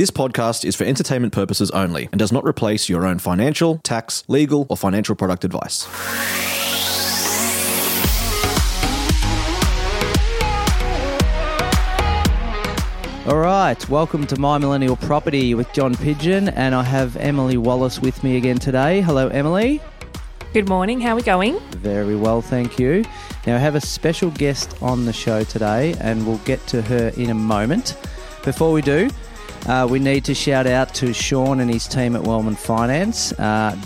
This podcast is for entertainment purposes only and does not replace your own financial, tax, legal, or financial product advice. All right, welcome to My Millennial Property with John Pidgeon, and I have Emily Wallace with me again today. Hello, Emily. Good morning. How are we going? Very well, thank you. Now, I have a special guest on the show today, and we'll get to her in a moment. Before we do, uh, we need to shout out to Sean and his team at Wellman Finance, uh,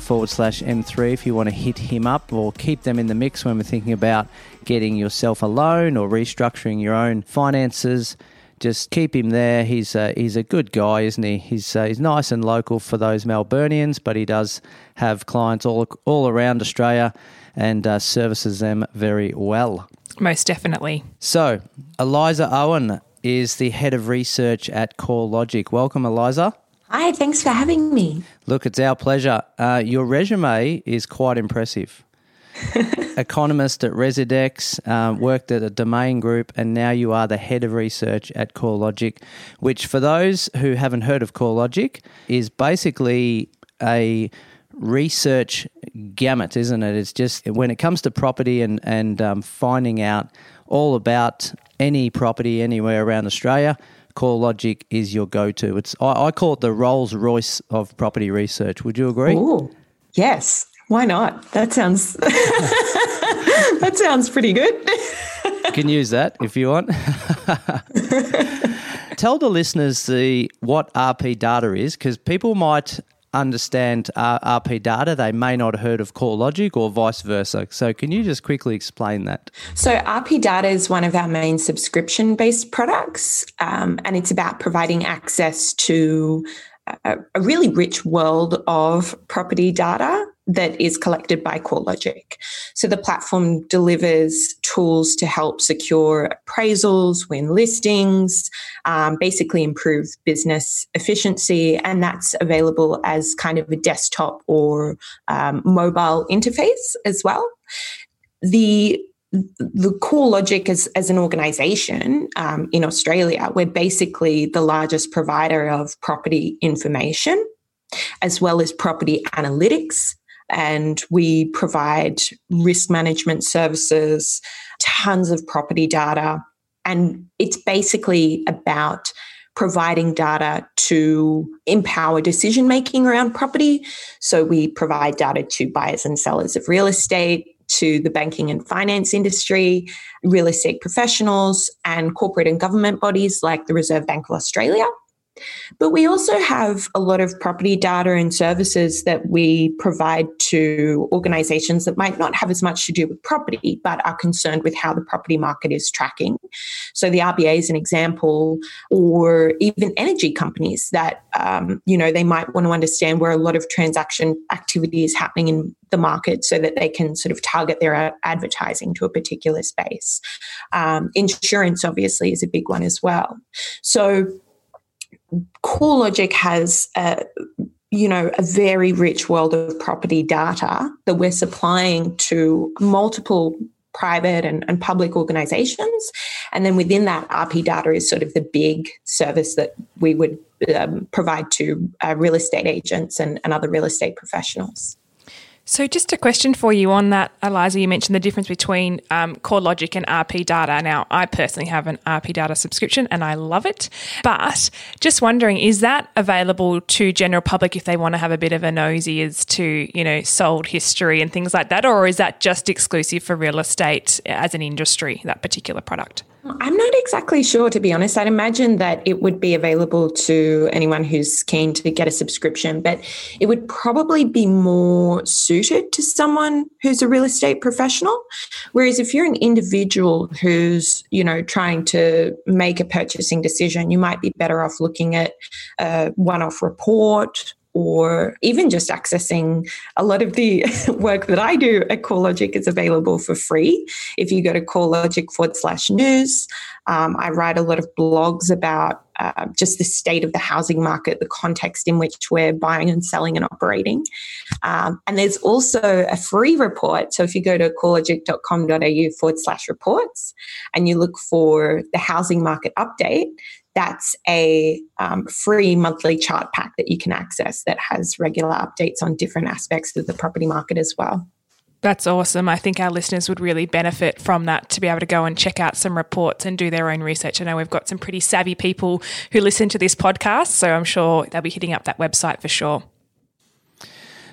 forward slash M3 if you want to hit him up or keep them in the mix when we're thinking about getting yourself a loan or restructuring your own finances. Just keep him there. He's a, he's a good guy, isn't he? He's uh, he's nice and local for those Melburnians, but he does have clients all all around Australia and uh, services them very well. Most definitely. So, Eliza Owen is the head of research at CoreLogic. Welcome, Eliza. Hi, thanks for having me. Look, it's our pleasure. Uh, your resume is quite impressive. Economist at Residex, um, worked at a domain group, and now you are the head of research at CoreLogic, which, for those who haven't heard of CoreLogic, is basically a research gamut, isn't it? It's just when it comes to property and and um, finding out all about any property anywhere around Australia. CoreLogic is your go-to. It's I, I call it the Rolls Royce of property research. Would you agree? Ooh, yes. Why not? That sounds that sounds pretty good. You can use that if you want. Tell the listeners the what RP data is, because people might understand uh, RP data, they may not have heard of CoreLogic or vice versa. So, can you just quickly explain that? So, RP data is one of our main subscription based products, um, and it's about providing access to a, a really rich world of property data that is collected by CoreLogic. So the platform delivers tools to help secure appraisals, win listings, um, basically improve business efficiency, and that's available as kind of a desktop or um, mobile interface as well. The the CoreLogic as, as an organization um, in Australia, we're basically the largest provider of property information as well as property analytics and we provide risk management services, tons of property data. And it's basically about providing data to empower decision making around property. So we provide data to buyers and sellers of real estate, to the banking and finance industry, real estate professionals, and corporate and government bodies like the Reserve Bank of Australia. But we also have a lot of property data and services that we provide to organizations that might not have as much to do with property, but are concerned with how the property market is tracking. So the RBA is an example, or even energy companies that, um, you know, they might want to understand where a lot of transaction activity is happening in the market so that they can sort of target their advertising to a particular space. Um, insurance, obviously, is a big one as well. So CoreLogic has a, you know, a very rich world of property data that we're supplying to multiple private and, and public organizations. And then within that, RP data is sort of the big service that we would um, provide to uh, real estate agents and, and other real estate professionals. So, just a question for you on that, Eliza. You mentioned the difference between um, CoreLogic and RP Data. Now, I personally have an RP Data subscription and I love it. But just wondering, is that available to general public if they want to have a bit of a nosy as to you know sold history and things like that, or is that just exclusive for real estate as an industry? That particular product. I'm not exactly sure, to be honest. I'd imagine that it would be available to anyone who's keen to get a subscription, but it would probably be more suited to someone who's a real estate professional. Whereas if you're an individual who's, you know, trying to make a purchasing decision, you might be better off looking at a one off report or even just accessing a lot of the work that I do at CoreLogic is available for free. If you go to CoreLogic forward slash news, um, I write a lot of blogs about uh, just the state of the housing market, the context in which we're buying and selling and operating. Um, and there's also a free report. So if you go to corelogic.com.au forward slash reports and you look for the housing market update, that's a um, free monthly chart pack that you can access that has regular updates on different aspects of the property market as well. That's awesome. I think our listeners would really benefit from that to be able to go and check out some reports and do their own research. I know we've got some pretty savvy people who listen to this podcast, so I'm sure they'll be hitting up that website for sure.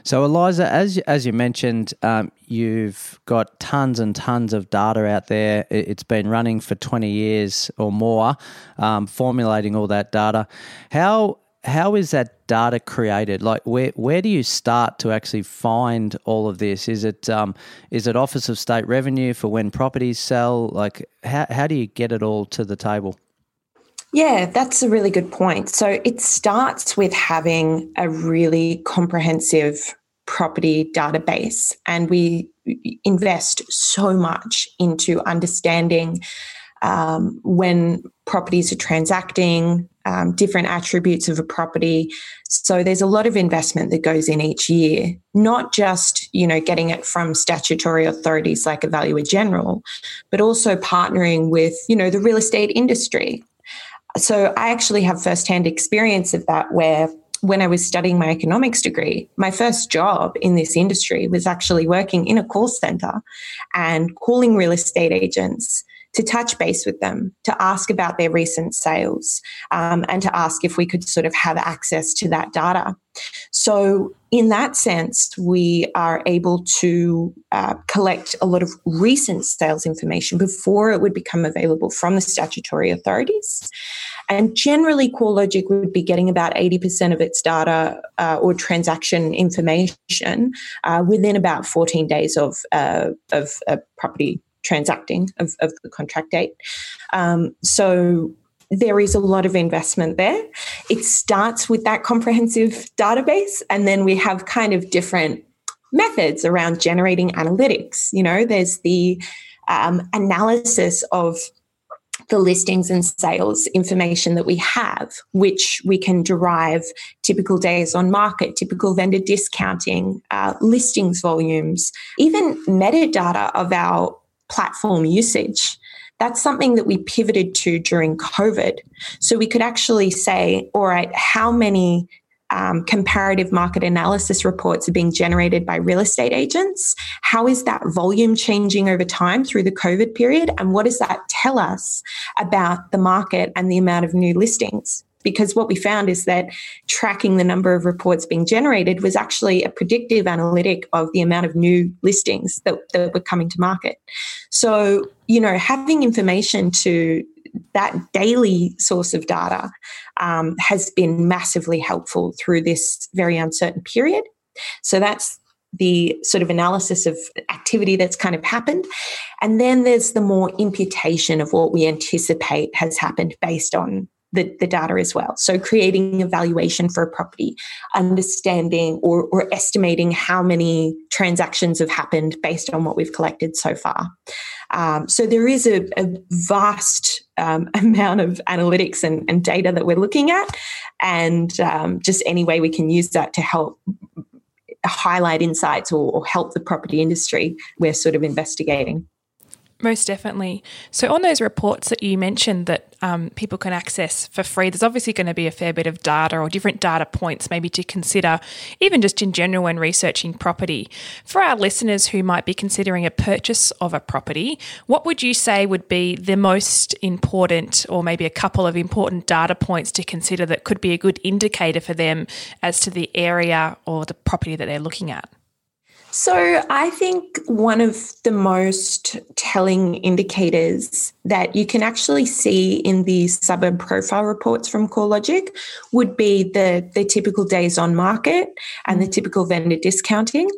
So, Eliza, as as you mentioned, um, you've got tons and tons of data out there. It's been running for twenty years or more, um, formulating all that data. How how is that data created? Like, where where do you start to actually find all of this? Is it um, is it Office of State Revenue for when properties sell? Like, how how do you get it all to the table? Yeah, that's a really good point. So it starts with having a really comprehensive property database, and we invest so much into understanding um, when properties are transacting, um, different attributes of a property. So there's a lot of investment that goes in each year, not just you know getting it from statutory authorities like a valuer general, but also partnering with you know the real estate industry so I actually have firsthand experience of that where when I was studying my economics degree, my first job in this industry was actually working in a call center and calling real estate agents to touch base with them, to ask about their recent sales, um, and to ask if we could sort of have access to that data. So, in that sense, we are able to uh, collect a lot of recent sales information before it would become available from the statutory authorities. And generally, CoreLogic would be getting about 80% of its data uh, or transaction information uh, within about 14 days of, uh, of a property transacting of, of the contract date. Um, so there is a lot of investment there. It starts with that comprehensive database, and then we have kind of different methods around generating analytics. You know, there's the um, analysis of the listings and sales information that we have, which we can derive typical days on market, typical vendor discounting, uh, listings volumes, even metadata of our platform usage. That's something that we pivoted to during COVID. So we could actually say, all right, how many um, comparative market analysis reports are being generated by real estate agents. How is that volume changing over time through the COVID period? And what does that tell us about the market and the amount of new listings? Because what we found is that tracking the number of reports being generated was actually a predictive analytic of the amount of new listings that, that were coming to market. So, you know, having information to that daily source of data um, has been massively helpful through this very uncertain period. So that's the sort of analysis of activity that's kind of happened. And then there's the more imputation of what we anticipate has happened based on the, the data as well. So creating a valuation for a property, understanding or, or estimating how many transactions have happened based on what we've collected so far. Um, so there is a, a vast um, amount of analytics and, and, data that we're looking at, and um, just any way we can use that to help highlight insights or, or help the property industry, we're sort of investigating. Most definitely. So, on those reports that you mentioned that um, people can access for free, there's obviously going to be a fair bit of data or different data points maybe to consider, even just in general when researching property. For our listeners who might be considering a purchase of a property, what would you say would be the most important, or maybe a couple of important data points to consider that could be a good indicator for them as to the area or the property that they're looking at? So, I think one of the most telling indicators that you can actually see in the suburb profile reports from CoreLogic would be the, the typical days on market and the typical vendor discounting,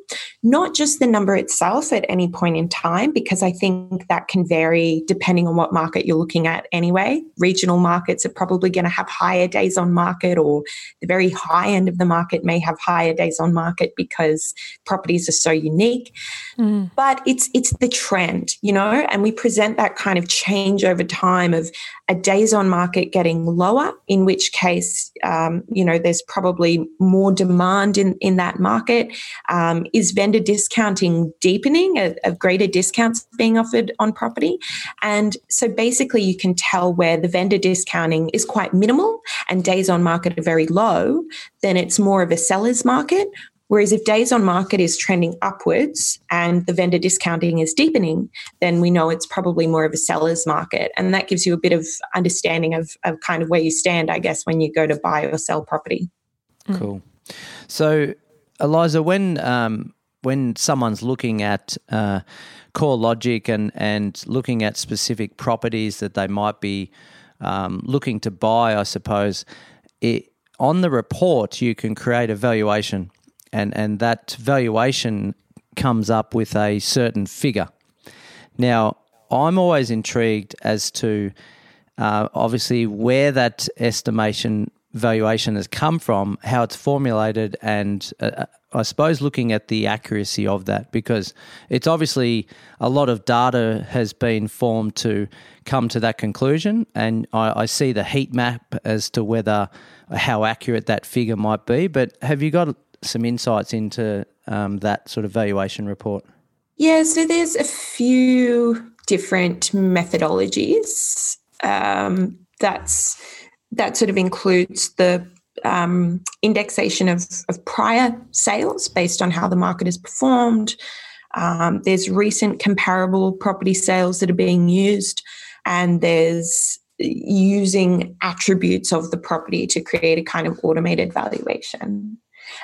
not just the number itself at any point in time, because I think that can vary depending on what market you're looking at anyway. Regional markets are probably going to have higher days on market, or the very high end of the market may have higher days on market because properties are so unique. Mm. But it's it's the trend, you know, and we present that kind of change change over time of a days on market getting lower, in which case, um, you know, there's probably more demand in, in that market. Um, is vendor discounting deepening, of greater discounts being offered on property? And so basically, you can tell where the vendor discounting is quite minimal and days on market are very low, then it's more of a seller's market. Whereas if days on market is trending upwards and the vendor discounting is deepening, then we know it's probably more of a seller's market. And that gives you a bit of understanding of, of kind of where you stand, I guess, when you go to buy or sell property. Mm. Cool. So, Eliza, when um, when someone's looking at uh, CoreLogic and and looking at specific properties that they might be um, looking to buy, I suppose, it, on the report you can create a valuation and and that valuation comes up with a certain figure. Now, I'm always intrigued as to uh, obviously where that estimation valuation has come from, how it's formulated, and uh, I suppose looking at the accuracy of that because it's obviously a lot of data has been formed to come to that conclusion, and I, I see the heat map as to whether how accurate that figure might be. But have you got some insights into um, that sort of valuation report? Yeah, so there's a few different methodologies. Um, that's that sort of includes the um, indexation of, of, prior sales based on how the market has performed. Um, there's recent comparable property sales that are being used, and there's using attributes of the property to create a kind of automated valuation.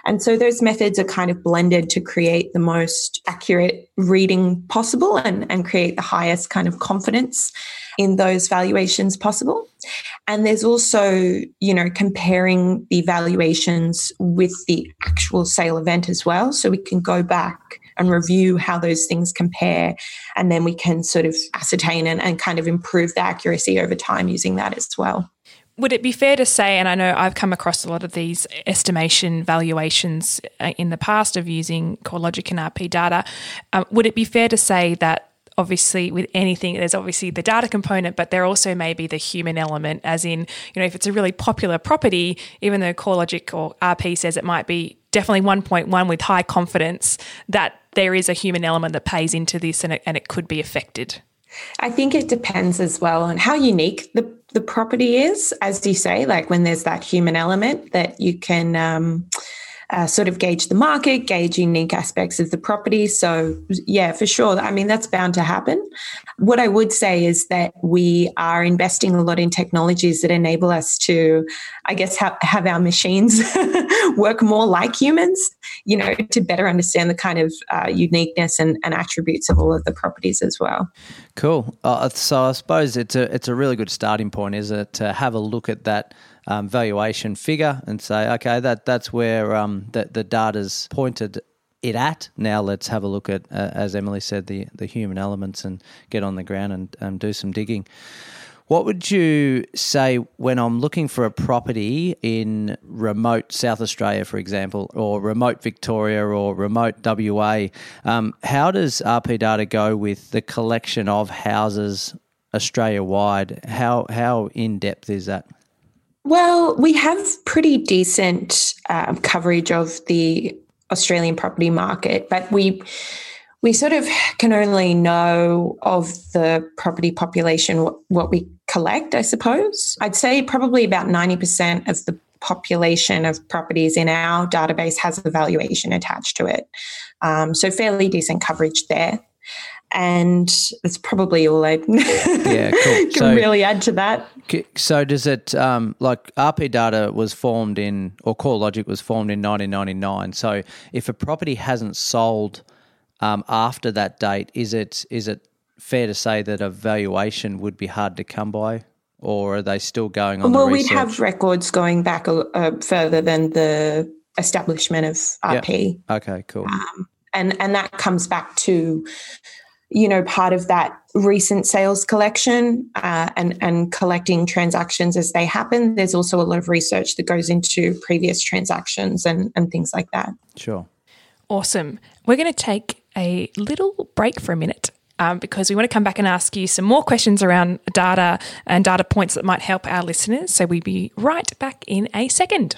And so those methods are kind of blended to create the most accurate reading possible and, and create the highest kind of confidence in those valuations possible. And there's also, you know, comparing the valuations with the actual sale event as well. So we can go back and review how those things compare. And then we can sort of ascertain and, and kind of improve the accuracy over time using that as well would it be fair to say, and I know I've come across a lot of these estimation valuations uh, in the past of using CoreLogic and RP data, um, would it be fair to say that obviously with anything there's obviously the data component but there also may be the human element as in you know if it's a really popular property even though CoreLogic or RP says it might be definitely 1.1 with high confidence that there is a human element that pays into this and it, and it could be affected I think it depends as well on how unique the, the property is, as you say, like when there's that human element that you can um, uh, sort of gauge the market, gauge unique aspects of the property. So, yeah, for sure. I mean, that's bound to happen. What I would say is that we are investing a lot in technologies that enable us to, I guess, ha- have our machines work more like humans, you know, to better understand the kind of uh, uniqueness and, and, attributes of all of the properties as well. Cool. Uh, so, I suppose it's a, it's a really good starting point, is it, to have a look at that um, valuation figure and say, okay, that that's where um, the, the data's pointed it at. Now let's have a look at, uh, as Emily said, the, the human elements and get on the ground and um, do some digging. What would you say when I'm looking for a property in remote South Australia, for example, or remote Victoria or remote WA? Um, how does RP Data go with the collection of houses Australia wide? How how in depth is that? Well, we have pretty decent uh, coverage of the Australian property market, but we we sort of can only know of the property population what, what we collect, I suppose. I'd say probably about 90% of the population of properties in our database has a valuation attached to it. Um, so fairly decent coverage there and that's probably all I yeah, cool. can so, really add to that. So does it um, like RP Data was formed in or CoreLogic was formed in 1999? So if a property hasn't sold um, after that date, is it is it fair to say that a valuation would be hard to come by, or are they still going on? Well, we'd have records going back uh, further than the establishment of RP. Okay, cool. Um, and and that comes back to you know part of that recent sales collection uh, and and collecting transactions as they happen there's also a lot of research that goes into previous transactions and and things like that Sure. Awesome. We're going to take a little break for a minute. Um, because we want to come back and ask you some more questions around data and data points that might help our listeners. So we'll be right back in a second.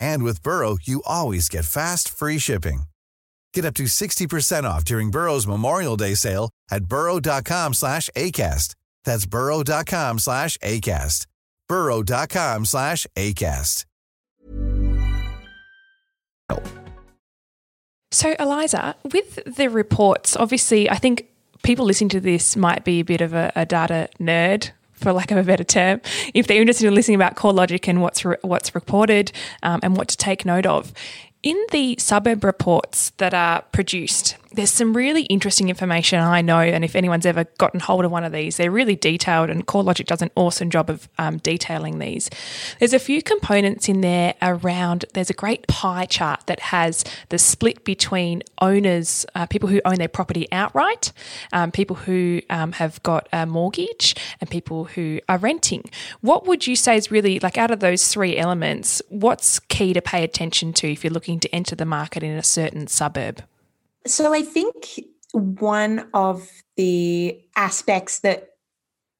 And with Burrow, you always get fast, free shipping. Get up to 60% off during Burrow's Memorial Day sale at burrow.com slash ACAST. That's burrow.com slash ACAST. burrow.com slash ACAST. So, Eliza, with the reports, obviously, I think people listening to this might be a bit of a, a data nerd. For lack of a better term, if they're interested in listening about CoreLogic and what's re- what's reported um, and what to take note of, in the suburb reports that are produced, there's some really interesting information I know. And if anyone's ever gotten hold of one of these, they're really detailed, and CoreLogic does an awesome job of um, detailing these. There's a few components in there around, there's a great pie chart that has the split between owners, uh, people who own their property outright, um, people who um, have got a mortgage, and people who are renting. What would you say is really, like, out of those three elements, what's key to pay attention to if you're looking to enter the market in a certain suburb? So I think one of the aspects that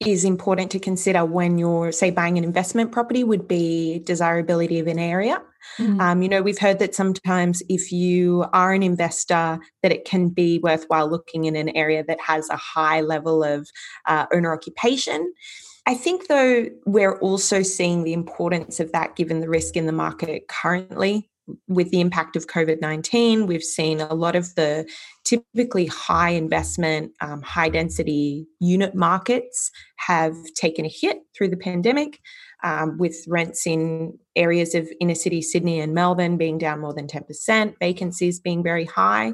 is important to consider when you're, say, buying an investment property would be desirability of an area. Mm-hmm. Um, you know, we've heard that sometimes if you are an investor, that it can be worthwhile looking in an area that has a high level of uh, owner occupation. I think, though, we're also seeing the importance of that given the risk in the market currently with the impact of COVID 19, we've seen a lot of the typically high investment, um, high density unit markets have taken a hit through the pandemic, um, with rents in areas of inner city Sydney and Melbourne being down more than 10%, vacancies being very high.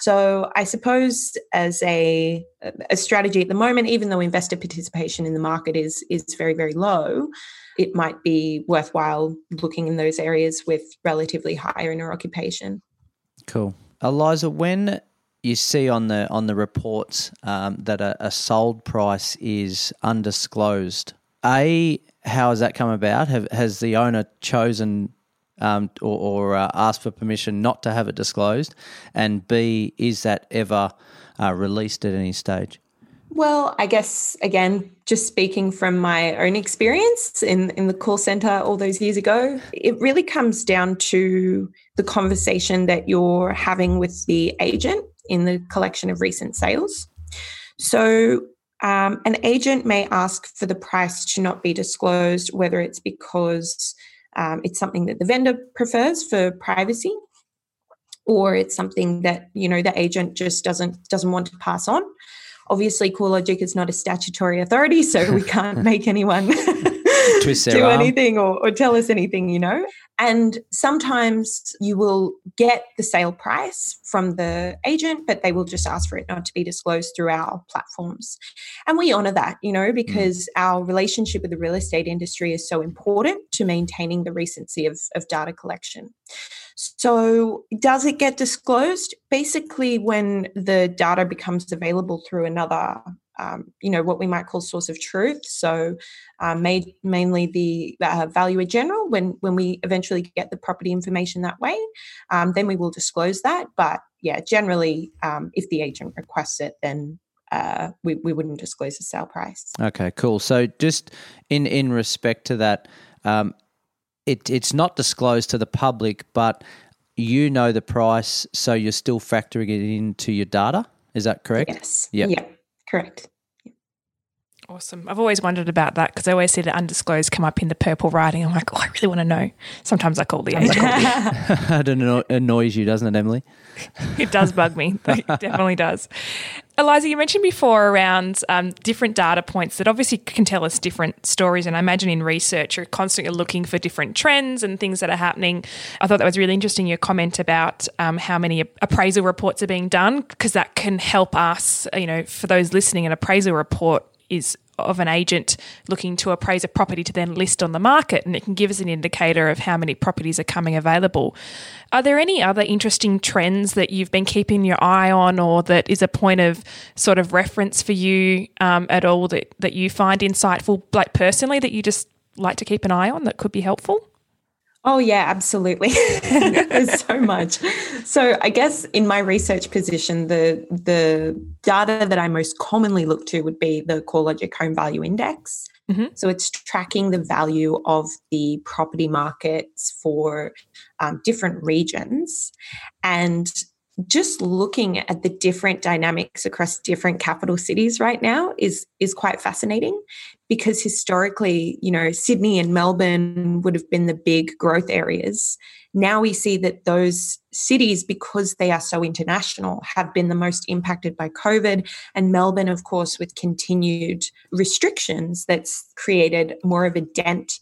So, I suppose as a, a strategy at the moment, even though investor participation in the market is, is very, very low, it might be worthwhile looking in those areas with relatively high owner occupation. Cool. Eliza, when you see on the on the reports um, that a, a sold price is undisclosed, a how has that come about? Have, has the owner chosen um, or, or uh, asked for permission not to have it disclosed? And B, is that ever uh, released at any stage? Well, I guess again, just speaking from my own experience in, in the call center all those years ago, it really comes down to the conversation that you're having with the agent in the collection of recent sales. So, um, an agent may ask for the price to not be disclosed, whether it's because um, it's something that the vendor prefers for privacy, or it's something that you know the agent just doesn't doesn't want to pass on. Obviously, CoreLogic is not a statutory authority, so we can't make anyone do arm. anything or, or tell us anything, you know. And sometimes you will get the sale price from the agent, but they will just ask for it not to be disclosed through our platforms. And we honor that, you know, because mm. our relationship with the real estate industry is so important to maintaining the recency of, of data collection. So, does it get disclosed? Basically, when the data becomes available through another um, you know what we might call source of truth. So um, made, mainly the uh, valuer general when when we eventually get the property information that way um, then we will disclose that. But yeah generally um, if the agent requests it then uh, we, we wouldn't disclose the sale price. Okay cool. So just in in respect to that um, it, it's not disclosed to the public but you know the price so you're still factoring it into your data? Is that correct? Yes. Yep. Correct. Awesome. I've always wondered about that because I always see the undisclosed come up in the purple writing. I'm like, oh, I really want to know. Sometimes I call the agent. it annoys you, doesn't it, Emily? it does bug me. It definitely does. Eliza, you mentioned before around um, different data points that obviously can tell us different stories. And I imagine in research, you're constantly looking for different trends and things that are happening. I thought that was really interesting, your comment about um, how many appraisal reports are being done, because that can help us, you know, for those listening, an appraisal report is of an agent looking to appraise a property to then list on the market, and it can give us an indicator of how many properties are coming available. Are there any other interesting trends that you've been keeping your eye on, or that is a point of sort of reference for you um, at all that, that you find insightful, like personally, that you just like to keep an eye on that could be helpful? Oh yeah, absolutely. There's so much. So I guess in my research position, the the data that I most commonly look to would be the CoreLogic Home Value Index. Mm-hmm. So it's tracking the value of the property markets for um, different regions, and just looking at the different dynamics across different capital cities right now is is quite fascinating because historically you know Sydney and Melbourne would have been the big growth areas. Now we see that those cities because they are so international have been the most impacted by covid. And Melbourne of course with continued restrictions that's created more of a dent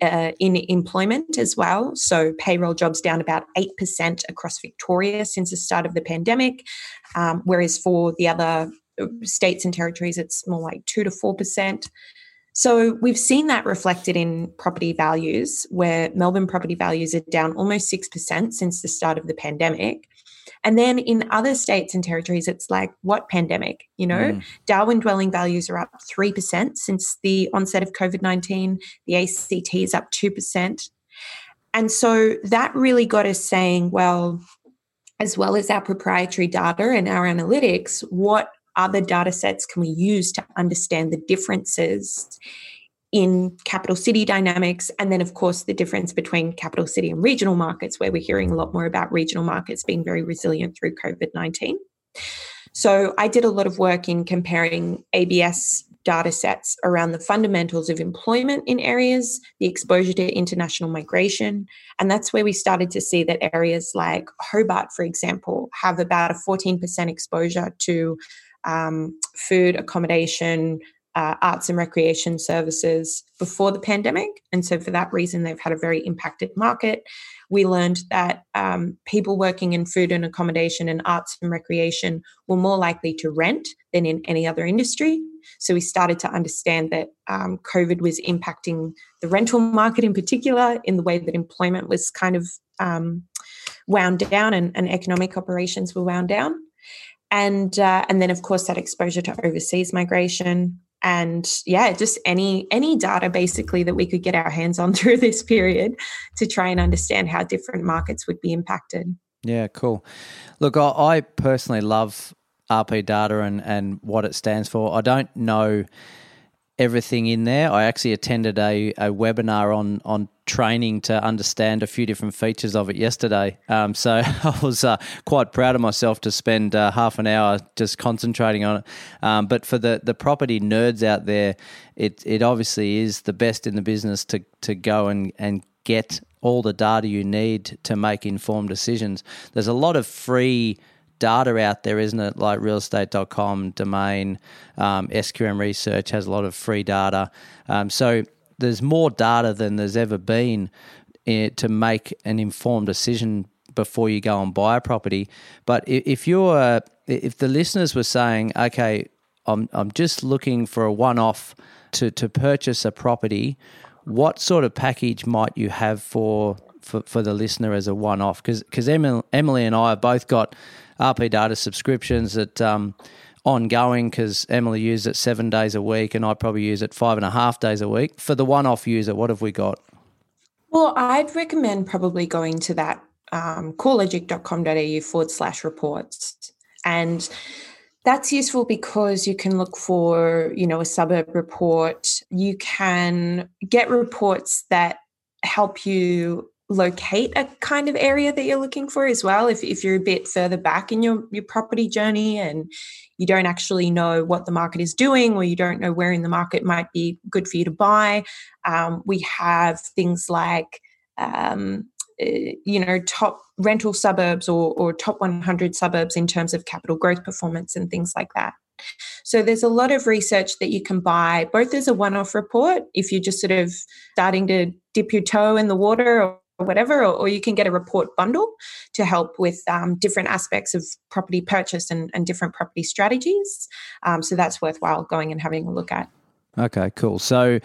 uh, in employment as well. So, payroll jobs down about 8% across Victoria since the start of the pandemic, um, whereas for the other uh, states and territories, it's more like 2 to 4%. So, we've seen that reflected in property values, where Melbourne property values are down almost 6% since the start of the pandemic. And then in other states and territories, it's like, what pandemic? You know, mm. Darwin dwelling values are up 3% since the onset of COVID 19, the ACT is up 2%. And so that really got us saying, well, as well as our proprietary data and our analytics, what other data sets can we use to understand the differences in capital city dynamics. And then, of course, the difference between capital city and regional markets, where we're hearing a lot more about regional markets being very resilient through COVID 19. So, I did a lot of work in comparing ABS data sets around the fundamentals of employment in areas, the exposure to international migration. And that's where we started to see that areas like Hobart, for example, have about a 14% exposure to um, food, accommodation, uh, arts and recreation services before the pandemic. And so, for that reason, they've had a very impacted market. We learned that um, people working in food and accommodation and arts and recreation were more likely to rent than in any other industry. So, we started to understand that um, COVID was impacting the rental market in particular in the way that employment was kind of um, wound down and, and economic operations were wound down and uh, and then of course that exposure to overseas migration and yeah just any any data basically that we could get our hands on through this period to try and understand how different markets would be impacted. Yeah cool. Look i, I personally love rp data and and what it stands for. I don't know everything in there. I actually attended a, a webinar on on training to understand a few different features of it yesterday. Um, so I was uh, quite proud of myself to spend uh, half an hour just concentrating on it. Um, but for the, the property nerds out there, it it obviously is the best in the business to to go and and get all the data you need to make informed decisions. There's a lot of free data out there, isn't it? Like realestate.com, Domain, um, SQM Research has a lot of free data. Um, so there's more data than there's ever been eh, to make an informed decision before you go and buy a property. But if you're, if the listeners were saying, okay, I'm, I'm just looking for a one off to, to purchase a property, what sort of package might you have for for, for the listener as a one off? Because cuz Emily and I have both got RP Data subscriptions that um, ongoing because Emily uses it seven days a week and I probably use it five and a half days a week. For the one off user, what have we got? Well, I'd recommend probably going to that um, corelogic.com.au forward slash reports. And that's useful because you can look for, you know, a suburb report. You can get reports that help you locate a kind of area that you're looking for as well. If, if you're a bit further back in your, your property journey and you don't actually know what the market is doing or you don't know where in the market might be good for you to buy, um, we have things like, um, uh, you know, top rental suburbs or, or top 100 suburbs in terms of capital growth performance and things like that. So there's a lot of research that you can buy, both as a one-off report, if you're just sort of starting to dip your toe in the water or whatever, or, or, you can get a report bundle to help with um, different aspects of property purchase and, and different property strategies. Um, so that's worthwhile going and having a look at. Okay, cool. So,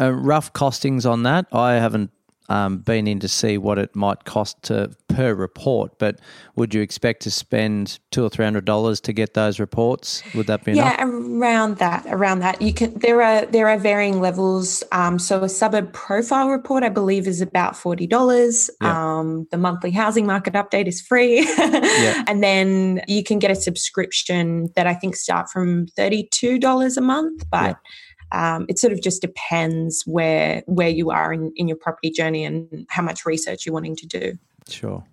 uh, rough costings on that. I haven't um, been in to see what it might cost to, per report, but would you expect to spend two or three hundred dollars to get those reports? Would that be yeah, enough? around that. Around that, you can. There are there are varying levels. Um, so a suburb profile report, I believe, is about forty dollars. Yeah. Um, the monthly housing market update is free, yeah. and then you can get a subscription that I think start from thirty two dollars a month, but. Yeah um, it sort of just depends where where you are in, in your property journey and how much research you're wanting to do. Sure.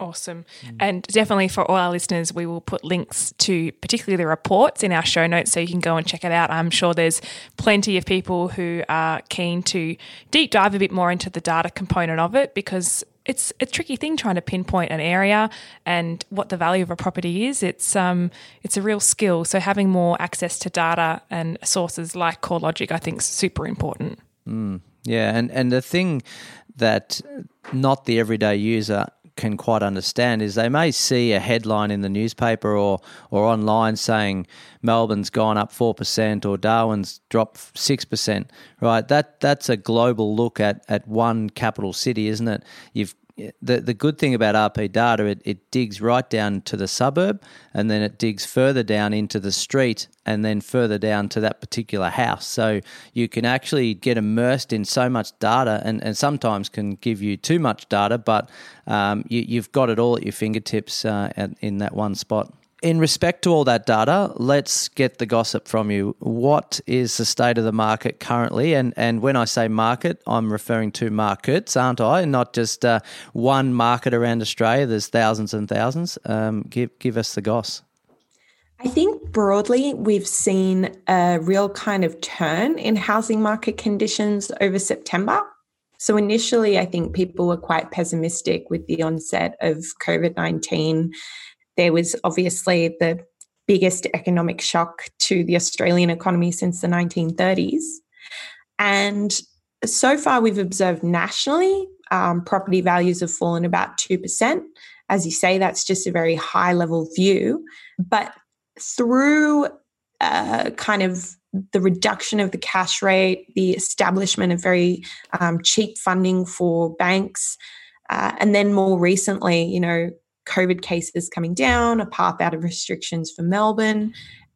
Awesome. Mm. And definitely for all our listeners, we will put links to particularly the reports in our show notes so you can go and check it out. I'm sure there's plenty of people who are keen to deep dive a bit more into the data component of it because it's a tricky thing trying to pinpoint an area and what the value of a property is. It's um it's a real skill. So having more access to data and sources like CoreLogic, I think, is super important. Mm, yeah, and and the thing that not the everyday user can quite understand is they may see a headline in the newspaper or or online saying Melbourne's gone up four percent or Darwin's dropped six percent. Right, that that's a global look at at one capital city, isn't it? You've the the good thing about RP data, it, it digs right down to the suburb and then it digs further down into the street and then further down to that particular house. So you can actually get immersed in so much data and, and sometimes can give you too much data, but um, you, you've got it all at your fingertips uh, in that one spot in respect to all that data, let's get the gossip from you. What is the state of the market currently? And and when I say market, I'm referring to markets, aren't I? Not just uh, one market around Australia. There's thousands and thousands. Um, give give us the goss. I think broadly, we've seen a real kind of turn in housing market conditions over September. So, initially, I think people were quite pessimistic with the onset of COVID 19 there was obviously the biggest economic shock to the Australian economy since the 1930s. And so far, we've observed nationally um, property values have fallen about 2%. As you say, that's just a very high level view. But through uh, kind of the reduction of the cash rate, the establishment of very um, cheap funding for banks, uh, and then more recently, you know, COVID cases coming down, a path out of restrictions for Melbourne,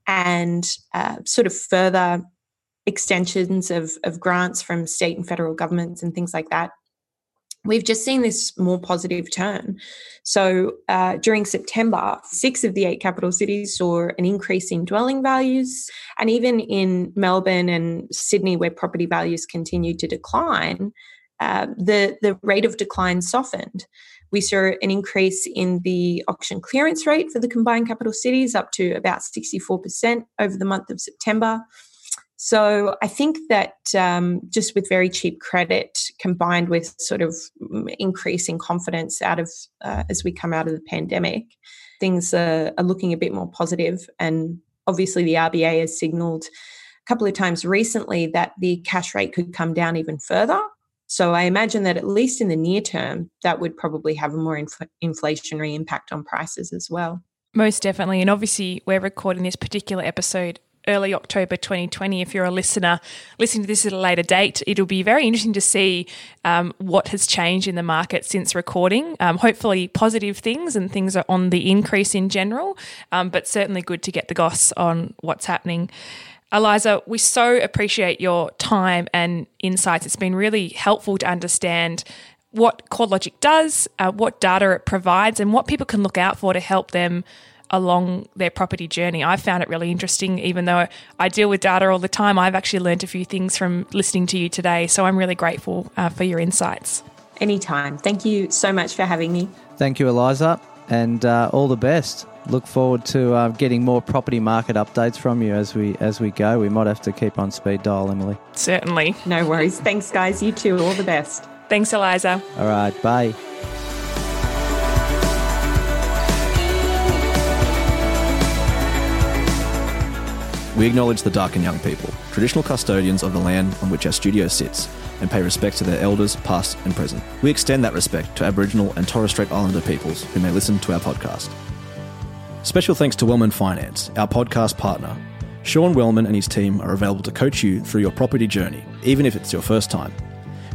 and uh, sort of further extensions of, of grants from state and federal governments and things like that. we've just seen this more positive turn. So uh, during September, six of the eight capital cities saw an increase in dwelling values. And even in Melbourne and Sydney, where property values continued to decline, uh, the, the rate of decline softened. We saw an increase in the auction clearance rate for the combined capital cities up to about 64% over the month of September. So I think that um, just with very cheap credit combined with sort of increasing confidence out of uh, as we come out of the pandemic, things are, are looking a bit more positive. And obviously, the RBA has signalled a couple of times recently that the cash rate could come down even further. So I imagine that at least in the near term, that would probably have a more infl- inflationary impact on prices as well. Most definitely. And obviously, we're recording this particular episode early October 2020. If you're a listener listening to this at a later date, it'll be very interesting to see um, what has changed in the market since recording. Um, hopefully, positive things and things are on the increase in general, um, but certainly good to get the goss on what's happening. Eliza, we so appreciate your time and insights. It's been really helpful to understand what CoreLogic does, uh, what data it provides, and what people can look out for to help them along their property journey. I found it really interesting, even though I deal with data all the time. I've actually learned a few things from listening to you today. So I'm really grateful uh, for your insights. Anytime. Thank you so much for having me. Thank you, Eliza, and uh, all the best. Look forward to uh, getting more property market updates from you as we as we go. We might have to keep on speed dial, Emily. Certainly. No worries. Thanks, guys. You too. All the best. Thanks, Eliza. All right. Bye. We acknowledge the Darkinjung people, traditional custodians of the land on which our studio sits, and pay respect to their elders, past and present. We extend that respect to Aboriginal and Torres Strait Islander peoples who may listen to our podcast. Special thanks to Wellman Finance, our podcast partner. Sean Wellman and his team are available to coach you through your property journey, even if it's your first time.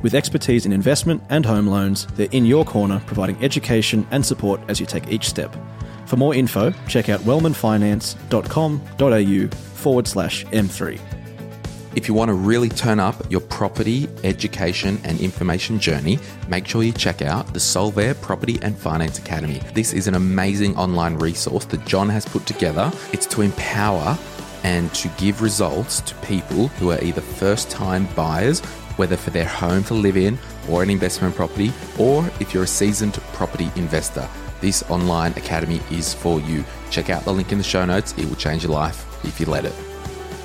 With expertise in investment and home loans, they're in your corner providing education and support as you take each step. For more info, check out wellmanfinance.com.au forward slash M3. If you want to really turn up your property, education, and information journey, make sure you check out the Solvere Property and Finance Academy. This is an amazing online resource that John has put together. It's to empower and to give results to people who are either first time buyers, whether for their home to live in or an investment property, or if you're a seasoned property investor. This online academy is for you. Check out the link in the show notes, it will change your life if you let it.